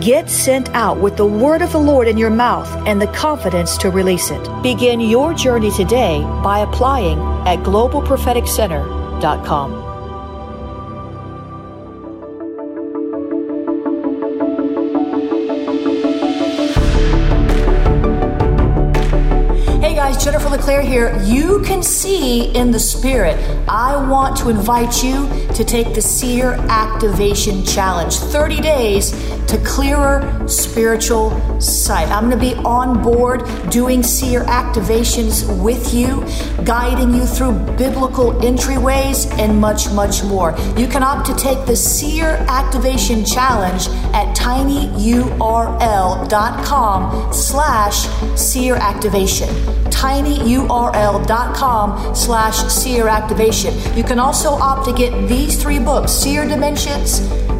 Get sent out with the word of the Lord in your mouth and the confidence to release it. Begin your journey today by applying at globalpropheticcenter.com. Jennifer LeClaire here. You can see in the spirit. I want to invite you to take the Seer Activation Challenge 30 days to clearer spiritual sight. I'm going to be on board doing seer activations with you, guiding you through biblical entryways, and much, much more. You can opt to take the Seer Activation Challenge at tinyurl.com slash seer activation tinyurl.com slash seer activation. You can also opt to get these three books, Seer Dimensions.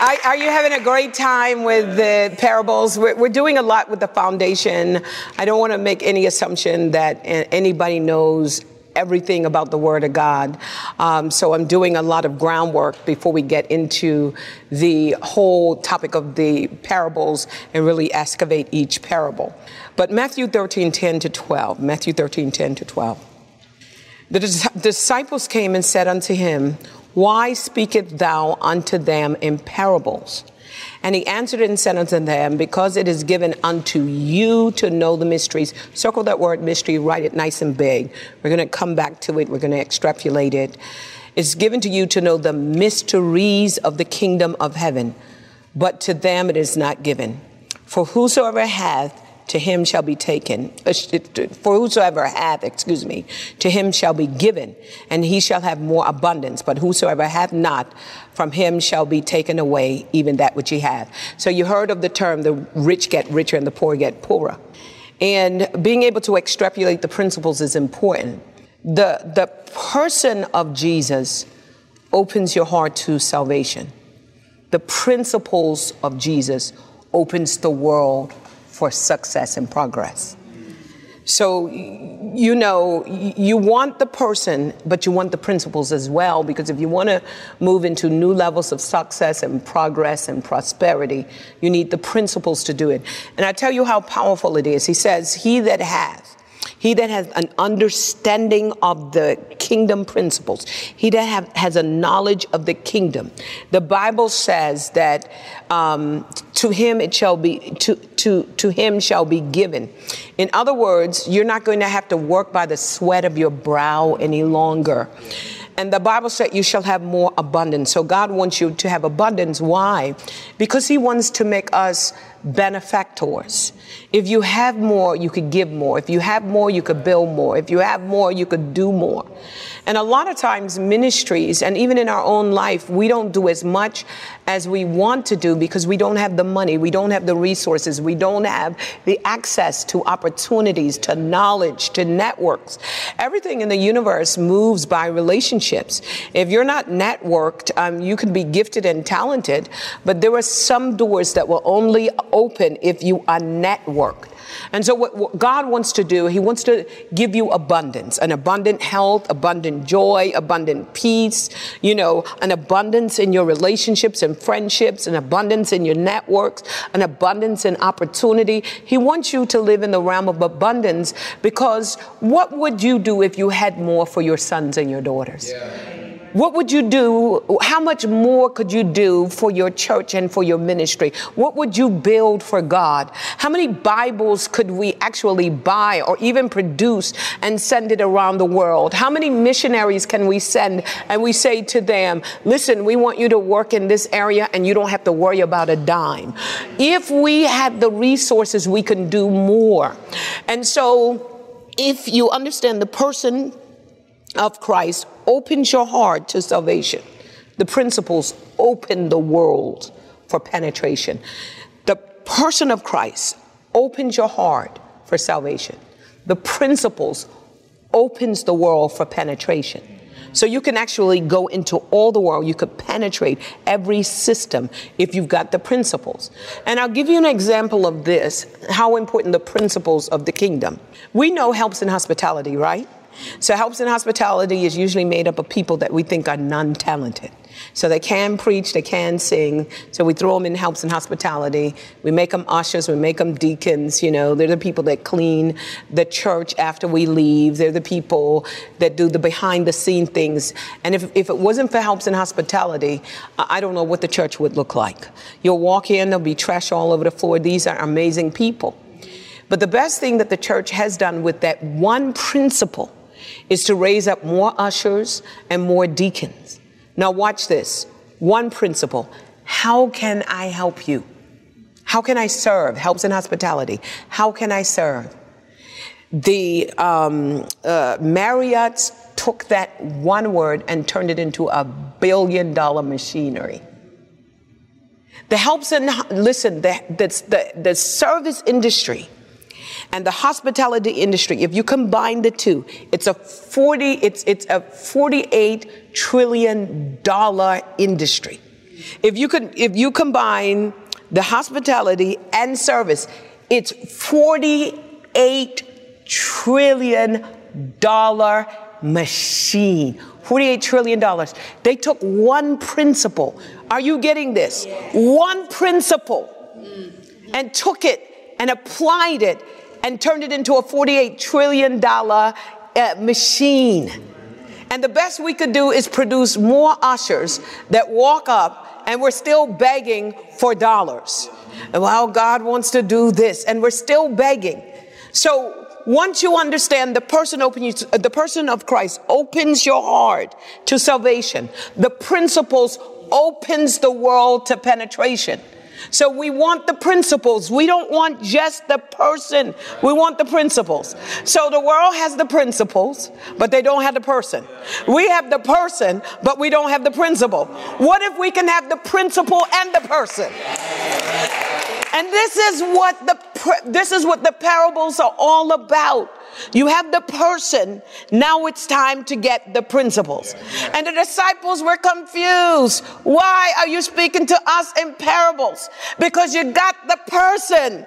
Are, you having a great time with the parables? We're, we're, doing a lot with the foundation. I don't want to make any assumption that anybody knows everything about the Word of God. Um, so I'm doing a lot of groundwork before we get into the whole topic of the parables and really excavate each parable. But Matthew 13, 10 to 12, Matthew 13, 10 to 12. The disciples came and said unto him, Why speakest thou unto them in parables? And he answered and said unto them, Because it is given unto you to know the mysteries. Circle that word mystery, write it nice and big. We're going to come back to it, we're going to extrapolate it. It's given to you to know the mysteries of the kingdom of heaven, but to them it is not given. For whosoever hath, to him shall be taken. Uh, for whosoever hath, excuse me, to him shall be given, and he shall have more abundance. But whosoever hath not, from him shall be taken away even that which he hath. So you heard of the term, the rich get richer and the poor get poorer. And being able to extrapolate the principles is important. The, the person of Jesus opens your heart to salvation. The principles of Jesus opens the world for success and progress. So, you know, you want the person, but you want the principles as well, because if you want to move into new levels of success and progress and prosperity, you need the principles to do it. And I tell you how powerful it is. He says, He that hath, he that has an understanding of the kingdom principles, he that have, has a knowledge of the kingdom. The Bible says that um, to him it shall be to to to him shall be given. In other words, you're not going to have to work by the sweat of your brow any longer. And the Bible said you shall have more abundance. So God wants you to have abundance. Why? Because He wants to make us benefactors. If you have more, you could give more. If you have more, you could build more. If you have more, you could do more. And a lot of times, ministries, and even in our own life, we don't do as much as we want to do because we don't have the money, we don't have the resources, we don't have the access to opportunities, to knowledge, to networks. Everything in the universe moves by relationships. If you're not networked, um, you can be gifted and talented, but there are some doors that will only open if you are networked. And so what, what, God wants to do, He wants to give you abundance, an abundant health, abundant joy, abundant peace, you know, an abundance in your relationships and friendships, an abundance in your networks, an abundance in opportunity. He wants you to live in the realm of abundance because what would you do if you had more for your sons and your daughters? Yeah. What would you do? How much more could you do for your church and for your ministry? What would you build for God? How many Bibles could we actually buy or even produce and send it around the world? How many missionaries can we send and we say to them, listen, we want you to work in this area and you don't have to worry about a dime. If we had the resources, we can do more. And so if you understand the person of Christ opens your heart to salvation. The principles open the world for penetration. The person of Christ opens your heart for salvation. The principles opens the world for penetration. So you can actually go into all the world. You could penetrate every system if you've got the principles. And I'll give you an example of this, how important the principles of the kingdom. We know helps in hospitality, right? So helps in hospitality is usually made up of people that we think are non-talented. So they can preach, they can sing. So we throw them in helps in hospitality. We make them ushers, we make them deacons. You know, they're the people that clean the church after we leave. They're the people that do the behind the scene things. And if, if it wasn't for helps in hospitality, I don't know what the church would look like. You'll walk in, there'll be trash all over the floor. These are amazing people. But the best thing that the church has done with that one principle is to raise up more ushers and more deacons. Now, watch this. One principle how can I help you? How can I serve? Helps in hospitality. How can I serve? The um, uh, Marriott's took that one word and turned it into a billion dollar machinery. The helps in, listen, the, the, the, the service industry and the hospitality industry, if you combine the two, it's a 40, it's, it's a 48 trillion dollar industry. If you could, if you combine the hospitality and service, it's 48 trillion dollar machine. 48 trillion dollars. They took one principle. Are you getting this? One principle and took it and applied it and turned it into a $48 trillion uh, machine. And the best we could do is produce more ushers that walk up and we're still begging for dollars. Well, God wants to do this and we're still begging. So once you understand the person open you, the person of Christ opens your heart to salvation, the principles opens the world to penetration. So we want the principles. We don't want just the person. We want the principles. So the world has the principles, but they don't have the person. We have the person, but we don't have the principle. What if we can have the principle and the person? And this is what the this is what the parables are all about. You have the person. Now it's time to get the principles. And the disciples were confused. Why are you speaking to us in parables? Because you got the person.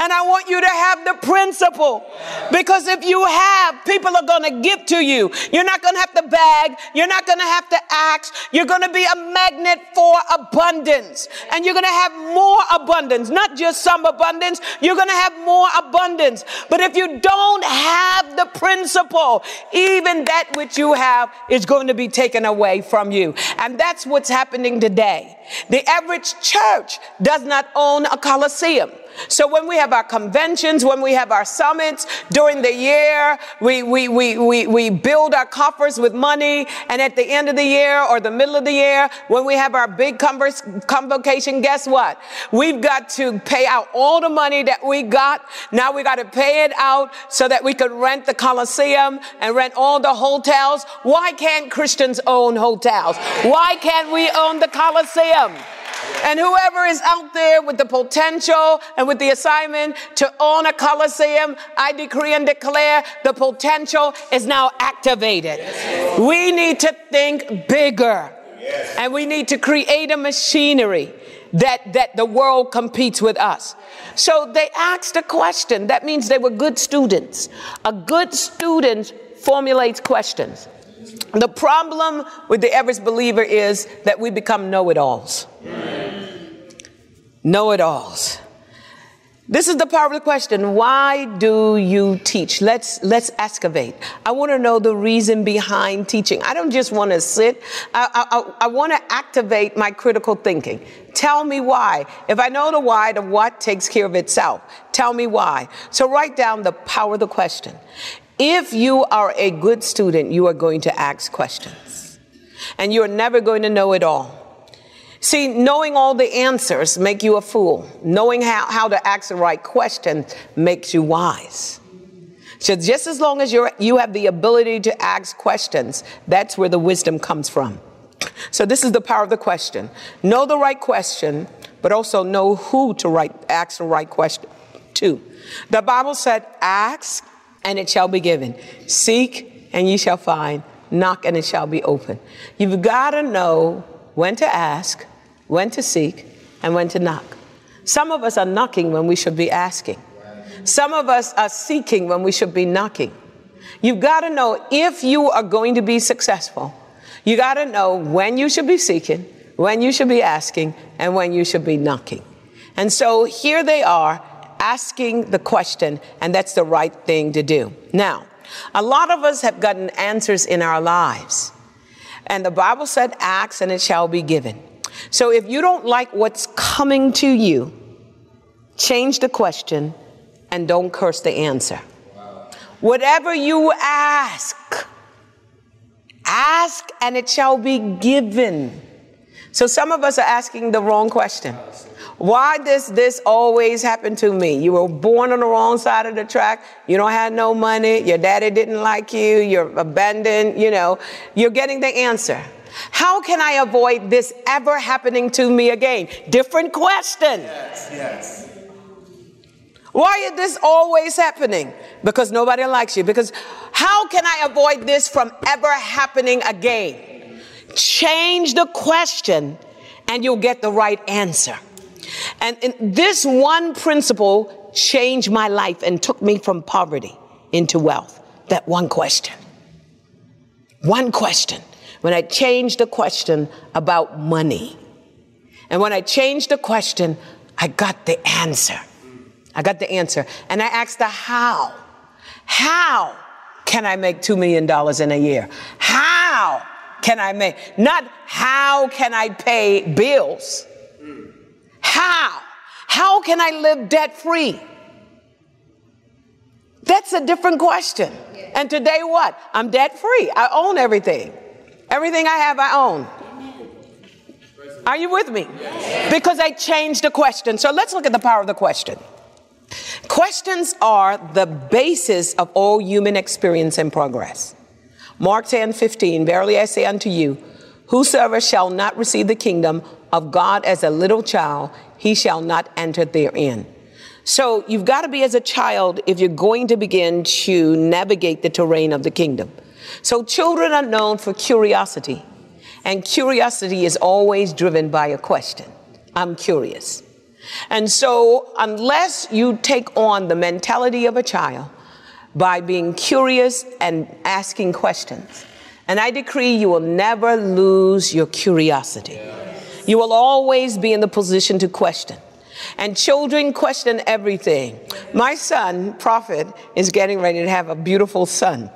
And I want you to have the principle. Because if you have, people are going to give to you. You're not going to have to beg. You're not going to have to ask. You're going to be a magnet for abundance. And you're going to have more abundance, not just some abundance. You're going to have more abundance. But if you don't have the principle, even that which you have is going to be taken away from you. And that's what's happening today. The average church does not own a coliseum. So when we have our conventions, when we have our summits during the year, we, we, we, we, we build our coffers, with money. And at the end of the year or the middle of the year, when we have our big converse, convocation, guess what? We've got to pay out all the money that we got. Now we got to pay it out so that we could rent the Coliseum and rent all the hotels. Why can't Christians own hotels? Why can't we own the Coliseum? And whoever is out there with the potential and with the assignment to own a coliseum, I decree and declare the potential is now activated. Yes. We need to think bigger. Yes. And we need to create a machinery that, that the world competes with us. So they asked a question. That means they were good students. A good student formulates questions. The problem with the average believer is that we become know it alls. Know it alls. This is the power of the question. Why do you teach? Let's, let's excavate. I want to know the reason behind teaching. I don't just want to sit. I, I, I want to activate my critical thinking. Tell me why. If I know the why, the what takes care of itself. Tell me why. So write down the power of the question. If you are a good student, you are going to ask questions. And you're never going to know it all. See, knowing all the answers make you a fool. Knowing how, how to ask the right question makes you wise. So just as long as you you have the ability to ask questions, that's where the wisdom comes from. So this is the power of the question. Know the right question, but also know who to write, ask the right question to. The Bible said, ask and it shall be given. Seek and ye shall find. Knock and it shall be open. You've got to know when to ask, when to seek, and when to knock. Some of us are knocking when we should be asking. Some of us are seeking when we should be knocking. You've got to know if you are going to be successful, you got to know when you should be seeking, when you should be asking, and when you should be knocking. And so here they are asking the question, and that's the right thing to do. Now, a lot of us have gotten answers in our lives. And the Bible said, Ask and it shall be given. So if you don't like what's coming to you, change the question and don't curse the answer. Whatever you ask, ask and it shall be given. So some of us are asking the wrong question. Why does this always happen to me? You were born on the wrong side of the track. You don't have no money. Your daddy didn't like you. You're abandoned. You know, you're getting the answer. How can I avoid this ever happening to me again? Different question. Yes, yes. Why is this always happening? Because nobody likes you. Because how can I avoid this from ever happening again? Change the question and you'll get the right answer. And, and this one principle changed my life and took me from poverty into wealth. That one question. One question. When I changed the question about money. And when I changed the question, I got the answer. I got the answer. And I asked the how. How can I make $2 million in a year? How can I make, not how can I pay bills? How? How can I live debt free? That's a different question. And today, what? I'm debt free. I own everything. Everything I have, I own. Are you with me? Because I changed the question. So let's look at the power of the question. Questions are the basis of all human experience and progress. Mark 10 15, Verily I say unto you, whosoever shall not receive the kingdom of God as a little child, he shall not enter therein. So you've got to be as a child if you're going to begin to navigate the terrain of the kingdom. So children are known for curiosity, and curiosity is always driven by a question. I'm curious. And so unless you take on the mentality of a child by being curious and asking questions, and I decree you will never lose your curiosity. You will always be in the position to question. And children question everything. My son, Prophet, is getting ready to have a beautiful son.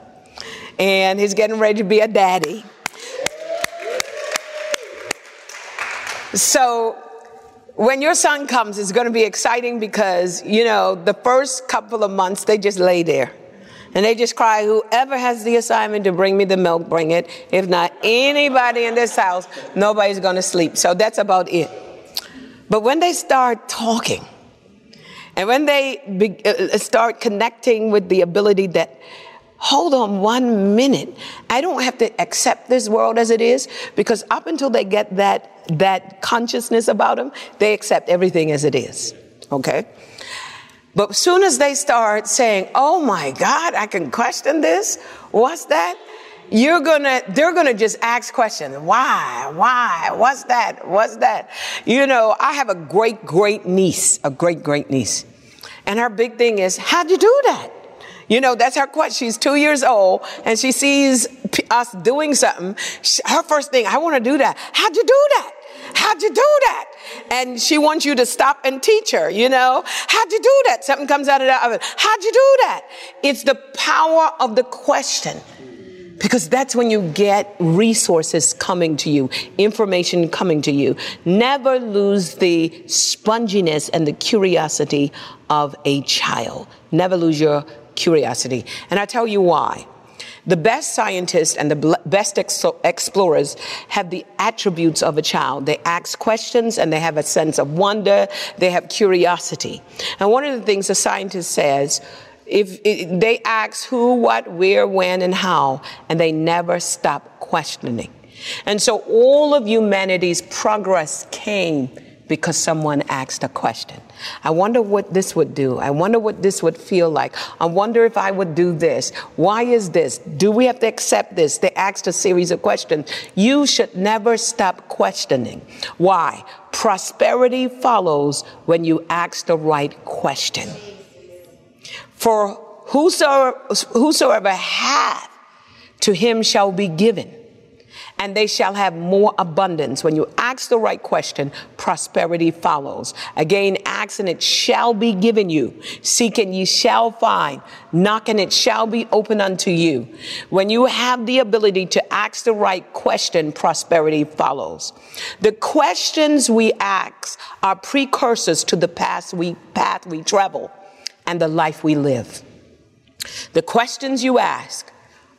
And he's getting ready to be a daddy. So when your son comes, it's going to be exciting because, you know, the first couple of months, they just lay there And they just cry, whoever has the assignment to bring me the milk, bring it. If not anybody in this house, nobody's going to sleep. So that's about it. But when they start talking, and when they be, uh, start connecting with the ability that, hold on one minute, I don't have to accept this world as it is, because up until they get that, that consciousness about them, they accept everything as it is. Okay? But as soon as they start saying, oh my God, I can question this, what's that? You're gonna, they're gonna just ask questions. Why? Why? What's that? What's that? You know, I have a great, great niece, a great, great niece. And her big thing is, how'd you do that? You know, that's her question. She's two years old and she sees us doing something. Her first thing, I want to do that. How'd you do that? How'd you do that? And she wants you to stop and teach her, you know? How'd you do that? Something comes out of the oven. How'd you do that? It's the power of the question. Because that's when you get resources coming to you, information coming to you. Never lose the sponginess and the curiosity of a child. Never lose your curiosity. And I tell you why. The best scientists and the best ex- explorers have the attributes of a child. They ask questions and they have a sense of wonder. They have curiosity. And one of the things a scientist says, if it, they ask who, what, where, when, and how, and they never stop questioning. And so all of humanity's progress came because someone asked a question. I wonder what this would do. I wonder what this would feel like. I wonder if I would do this. Why is this? Do we have to accept this? They asked a series of questions. You should never stop questioning. Why? Prosperity follows when you ask the right question. For whosoever, whosoever hath, to him shall be given and they shall have more abundance. When you ask the right question, prosperity follows. Again, ask and it shall be given you. Seek and ye shall find. Knock and it shall be open unto you. When you have the ability to ask the right question, prosperity follows. The questions we ask are precursors to the path we, path we travel and the life we live. The questions you ask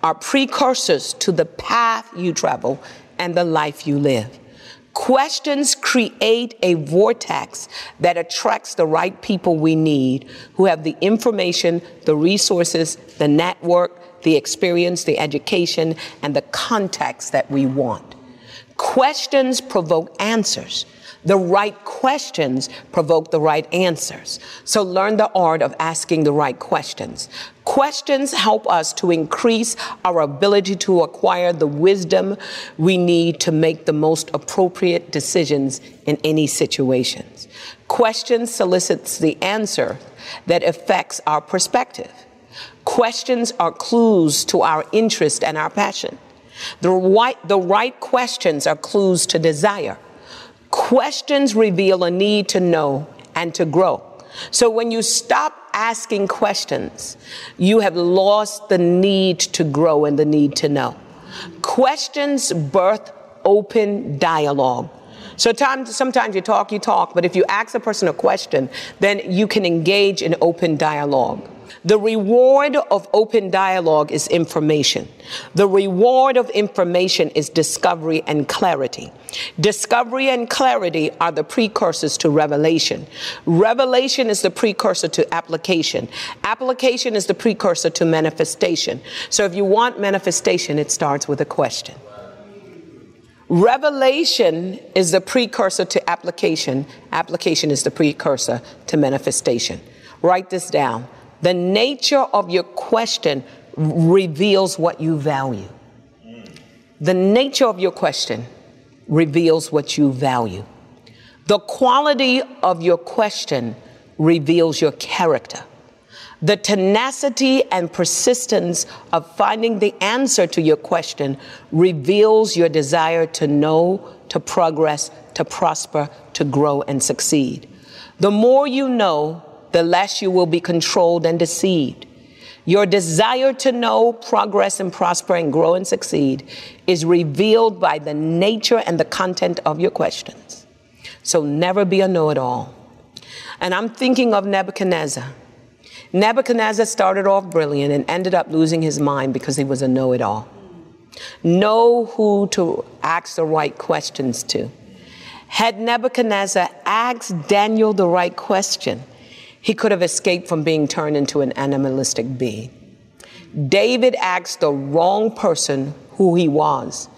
are precursors to the path you travel and the life you live. Questions create a vortex that attracts the right people we need who have the information, the resources, the network, the experience, the education, and the context that we want. Questions provoke answers. The right questions provoke the right answers. So learn the art of asking the right questions. Questions help us to increase our ability to acquire the wisdom we need to make the most appropriate decisions in any situations. Questions solicits the answer that affects our perspective. Questions are clues to our interest and our passion. The right, the right questions are clues to desire. Questions reveal a need to know and to grow. So when you stop asking questions, you have lost the need to grow and the need to know. Questions birth open dialogue. So time, sometimes you talk, you talk, but if you ask a person a question, then you can engage in open dialogue. The reward of open dialogue is information. The reward of information is discovery and clarity. Discovery and clarity are the precursors to revelation. Revelation is the precursor to application. Application is the precursor to manifestation. So if you want manifestation, it starts with a question. Revelation is the precursor to application. Application is the precursor to manifestation. Write this down. The nature of your question reveals what you value. The nature of your question reveals what you value. The quality of your question reveals your character. The tenacity and persistence of finding the answer to your question reveals your desire to know, to progress, to prosper, to grow, and succeed. The more you know, the less you will be controlled and deceived. Your desire to know, progress, and prosper, and grow and succeed is revealed by the nature and the content of your questions. So never be a know it all. And I'm thinking of Nebuchadnezzar. Nebuchadnezzar started off brilliant and ended up losing his mind because he was a know it all. Know who to ask the right questions to. Had Nebuchadnezzar asked Daniel the right question, he could have escaped from being turned into an animalistic being. David asked the wrong person who he was,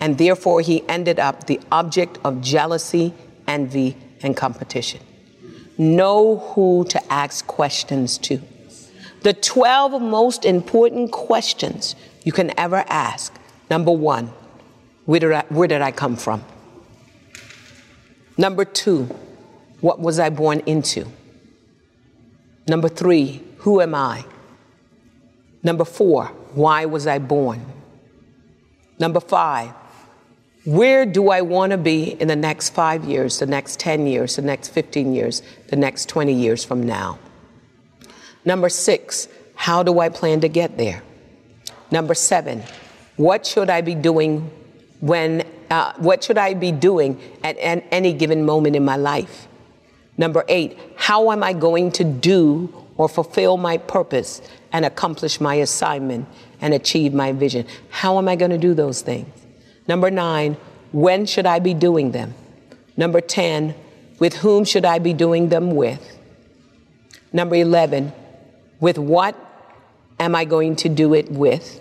and therefore he ended up the object of jealousy, envy, and competition. Know who to ask questions to. The 12 most important questions you can ever ask. Number one, where did I, where did I come from? Number two, what was I born into? Number three, who am I? Number four, why was I born? Number five, where do I want to be in the next five years, the next 10 years, the next 15 years, the next 20 years from now? Number six, how do I plan to get there? Number seven, what should I be doing when, uh, what should I be doing at, at any given moment in my life? Number eight, how am I going to do or fulfill my purpose and accomplish my assignment and achieve my vision? How am I going to do those things? Number nine, when should I be doing them? Number 10, with whom should I be doing them with? Number 11, with what am I going to do it with?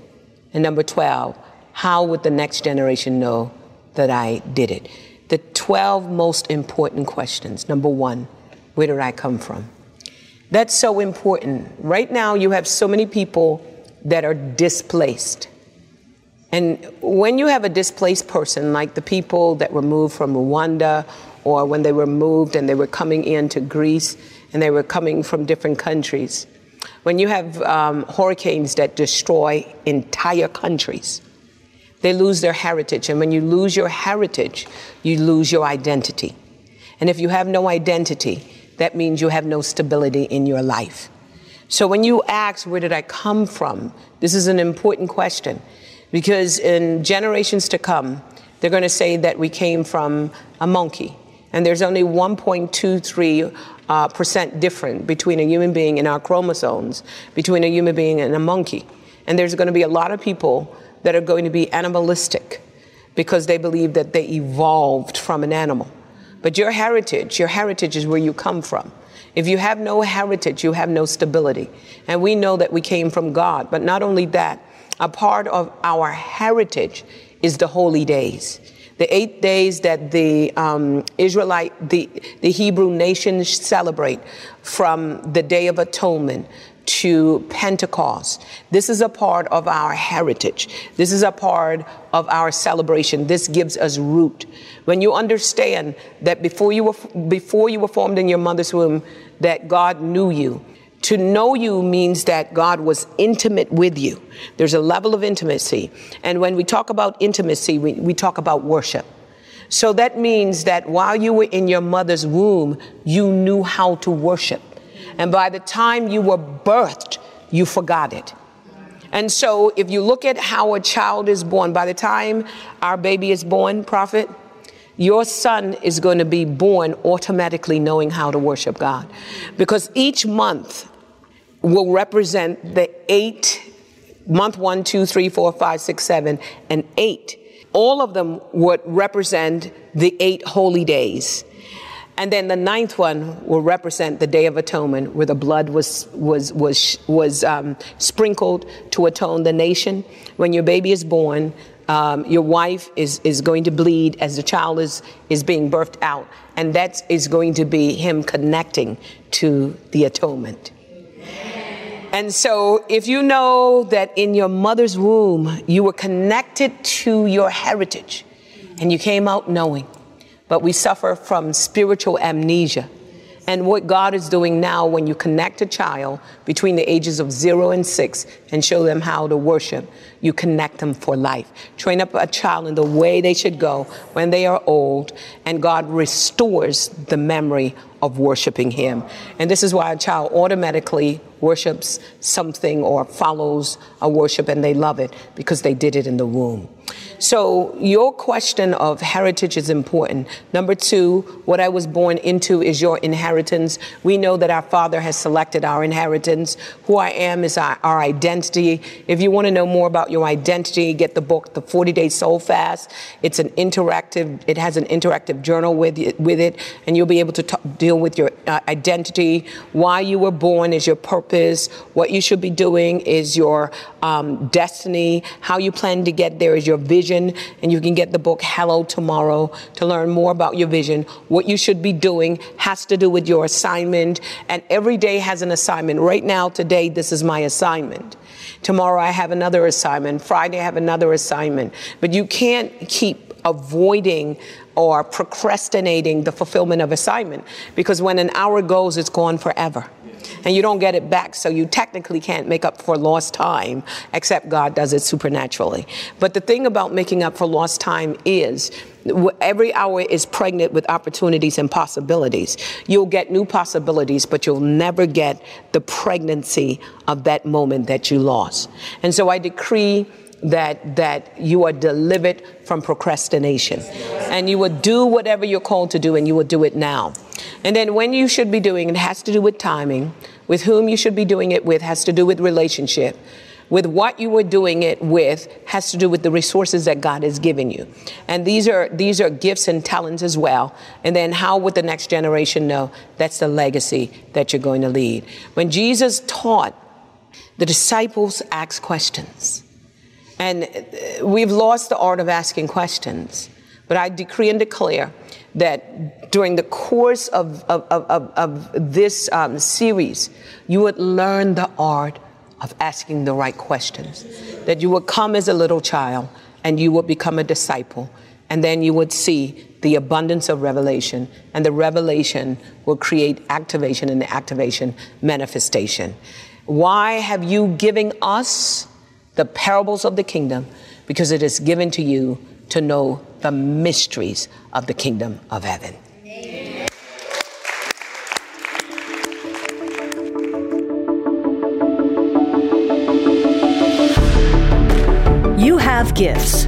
And number 12, how would the next generation know that I did it? The 12 most important questions. Number one, where did I come from? That's so important. Right now, you have so many people that are displaced. And when you have a displaced person, like the people that were moved from Rwanda, or when they were moved and they were coming into Greece and they were coming from different countries, when you have um, hurricanes that destroy entire countries, they lose their heritage. And when you lose your heritage, you lose your identity. And if you have no identity, that means you have no stability in your life. So when you ask, where did I come from? This is an important question because in generations to come, they're going to say that we came from a monkey. And there's only 1.23 uh, percent different between a human being and our chromosomes, between a human being and a monkey. And there's going to be a lot of people that are going to be animalistic because they believe that they evolved from an animal. But your heritage, your heritage is where you come from. If you have no heritage, you have no stability. And we know that we came from God. But not only that, a part of our heritage is the holy days. The eight days that the um, Israelite, the, the Hebrew nations celebrate from the Day of Atonement to Pentecost. This is a part of our heritage. This is a part of our celebration. This gives us root. When you understand that before you were, before you were formed in your mother's womb, that God knew you, to know you means that God was intimate with you. There's a level of intimacy. And when we talk about intimacy, we, we talk about worship. So that means that while you were in your mother's womb, you knew how to worship. And by the time you were birthed, you forgot it. And so if you look at how a child is born, by the time our baby is born, prophet, your son is going to be born automatically knowing how to worship God. Because each month will represent the eight, month one, two, three, four, five, six, seven, and eight. All of them would represent the eight holy days. And then the ninth one will represent the Day of Atonement, where the blood was was was was um, sprinkled to atone the nation. When your baby is born, um, your wife is, is going to bleed as the child is, is being birthed out. And that is going to be him connecting to the atonement. And so, if you know that in your mother's womb you were connected to your heritage and you came out knowing, but we suffer from spiritual amnesia and what God is doing now when you connect a child between the ages of zero and six and show them how to worship, you connect them for life. Train up a child in the way they should go when they are old, and God restores the memory of worshiping Him. And this is why a child automatically worships something or follows a worship and they love it because they did it in the womb. So your question of heritage is important. Number two, what I was born into is your inheritance. We know that our Father has selected our inheritance. Who I am is our, our identity. If you want to know more about your identity, get the book, The 40 Day Soul Fast. It's an interactive, it has an interactive journal with it, with it and you'll be able to t- deal with your uh, identity. Why you were born is your purpose. What you should be doing is your um, destiny. How you plan to get there is your vision. And you can get the book Hello Tomorrow to learn more about your vision. What you should be doing has to do with your assignment. And every day has an assignment. Right now, today, this is my assignment. Tomorrow, I have another assignment. Friday, I have another assignment. But you can't keep avoiding or procrastinating the fulfillment of assignment because when an hour goes, it's gone forever and you don't get it back. So you technically can't make up for lost time, except God does it supernaturally. But the thing about making up for lost time is every hour is pregnant with opportunities and possibilities. You'll get new possibilities, but you'll never get the pregnancy of that moment that you lost. And so I decree that that you are delivered from procrastination and you will do whatever you're called to do and you will do it now and then when you should be doing it has to do with timing with whom you should be doing it with has to do with relationship with what you were doing it with has to do with the resources that God has given you. And these are these are gifts and talents as well. And then how would the next generation know that's the legacy that you're going to lead? When Jesus taught, the disciples asked questions. And uh, we've lost the art of asking questions. But I decree and declare that during the course of, of, of, of this um, series, you would learn the art of asking the right questions. That you would come as a little child and you would become a disciple. And then you would see the abundance of revelation, and the revelation will create activation, and the activation manifestation. Why have you given us the parables of the kingdom? Because it is given to you to know the mysteries of the kingdom of heaven. You have gifts.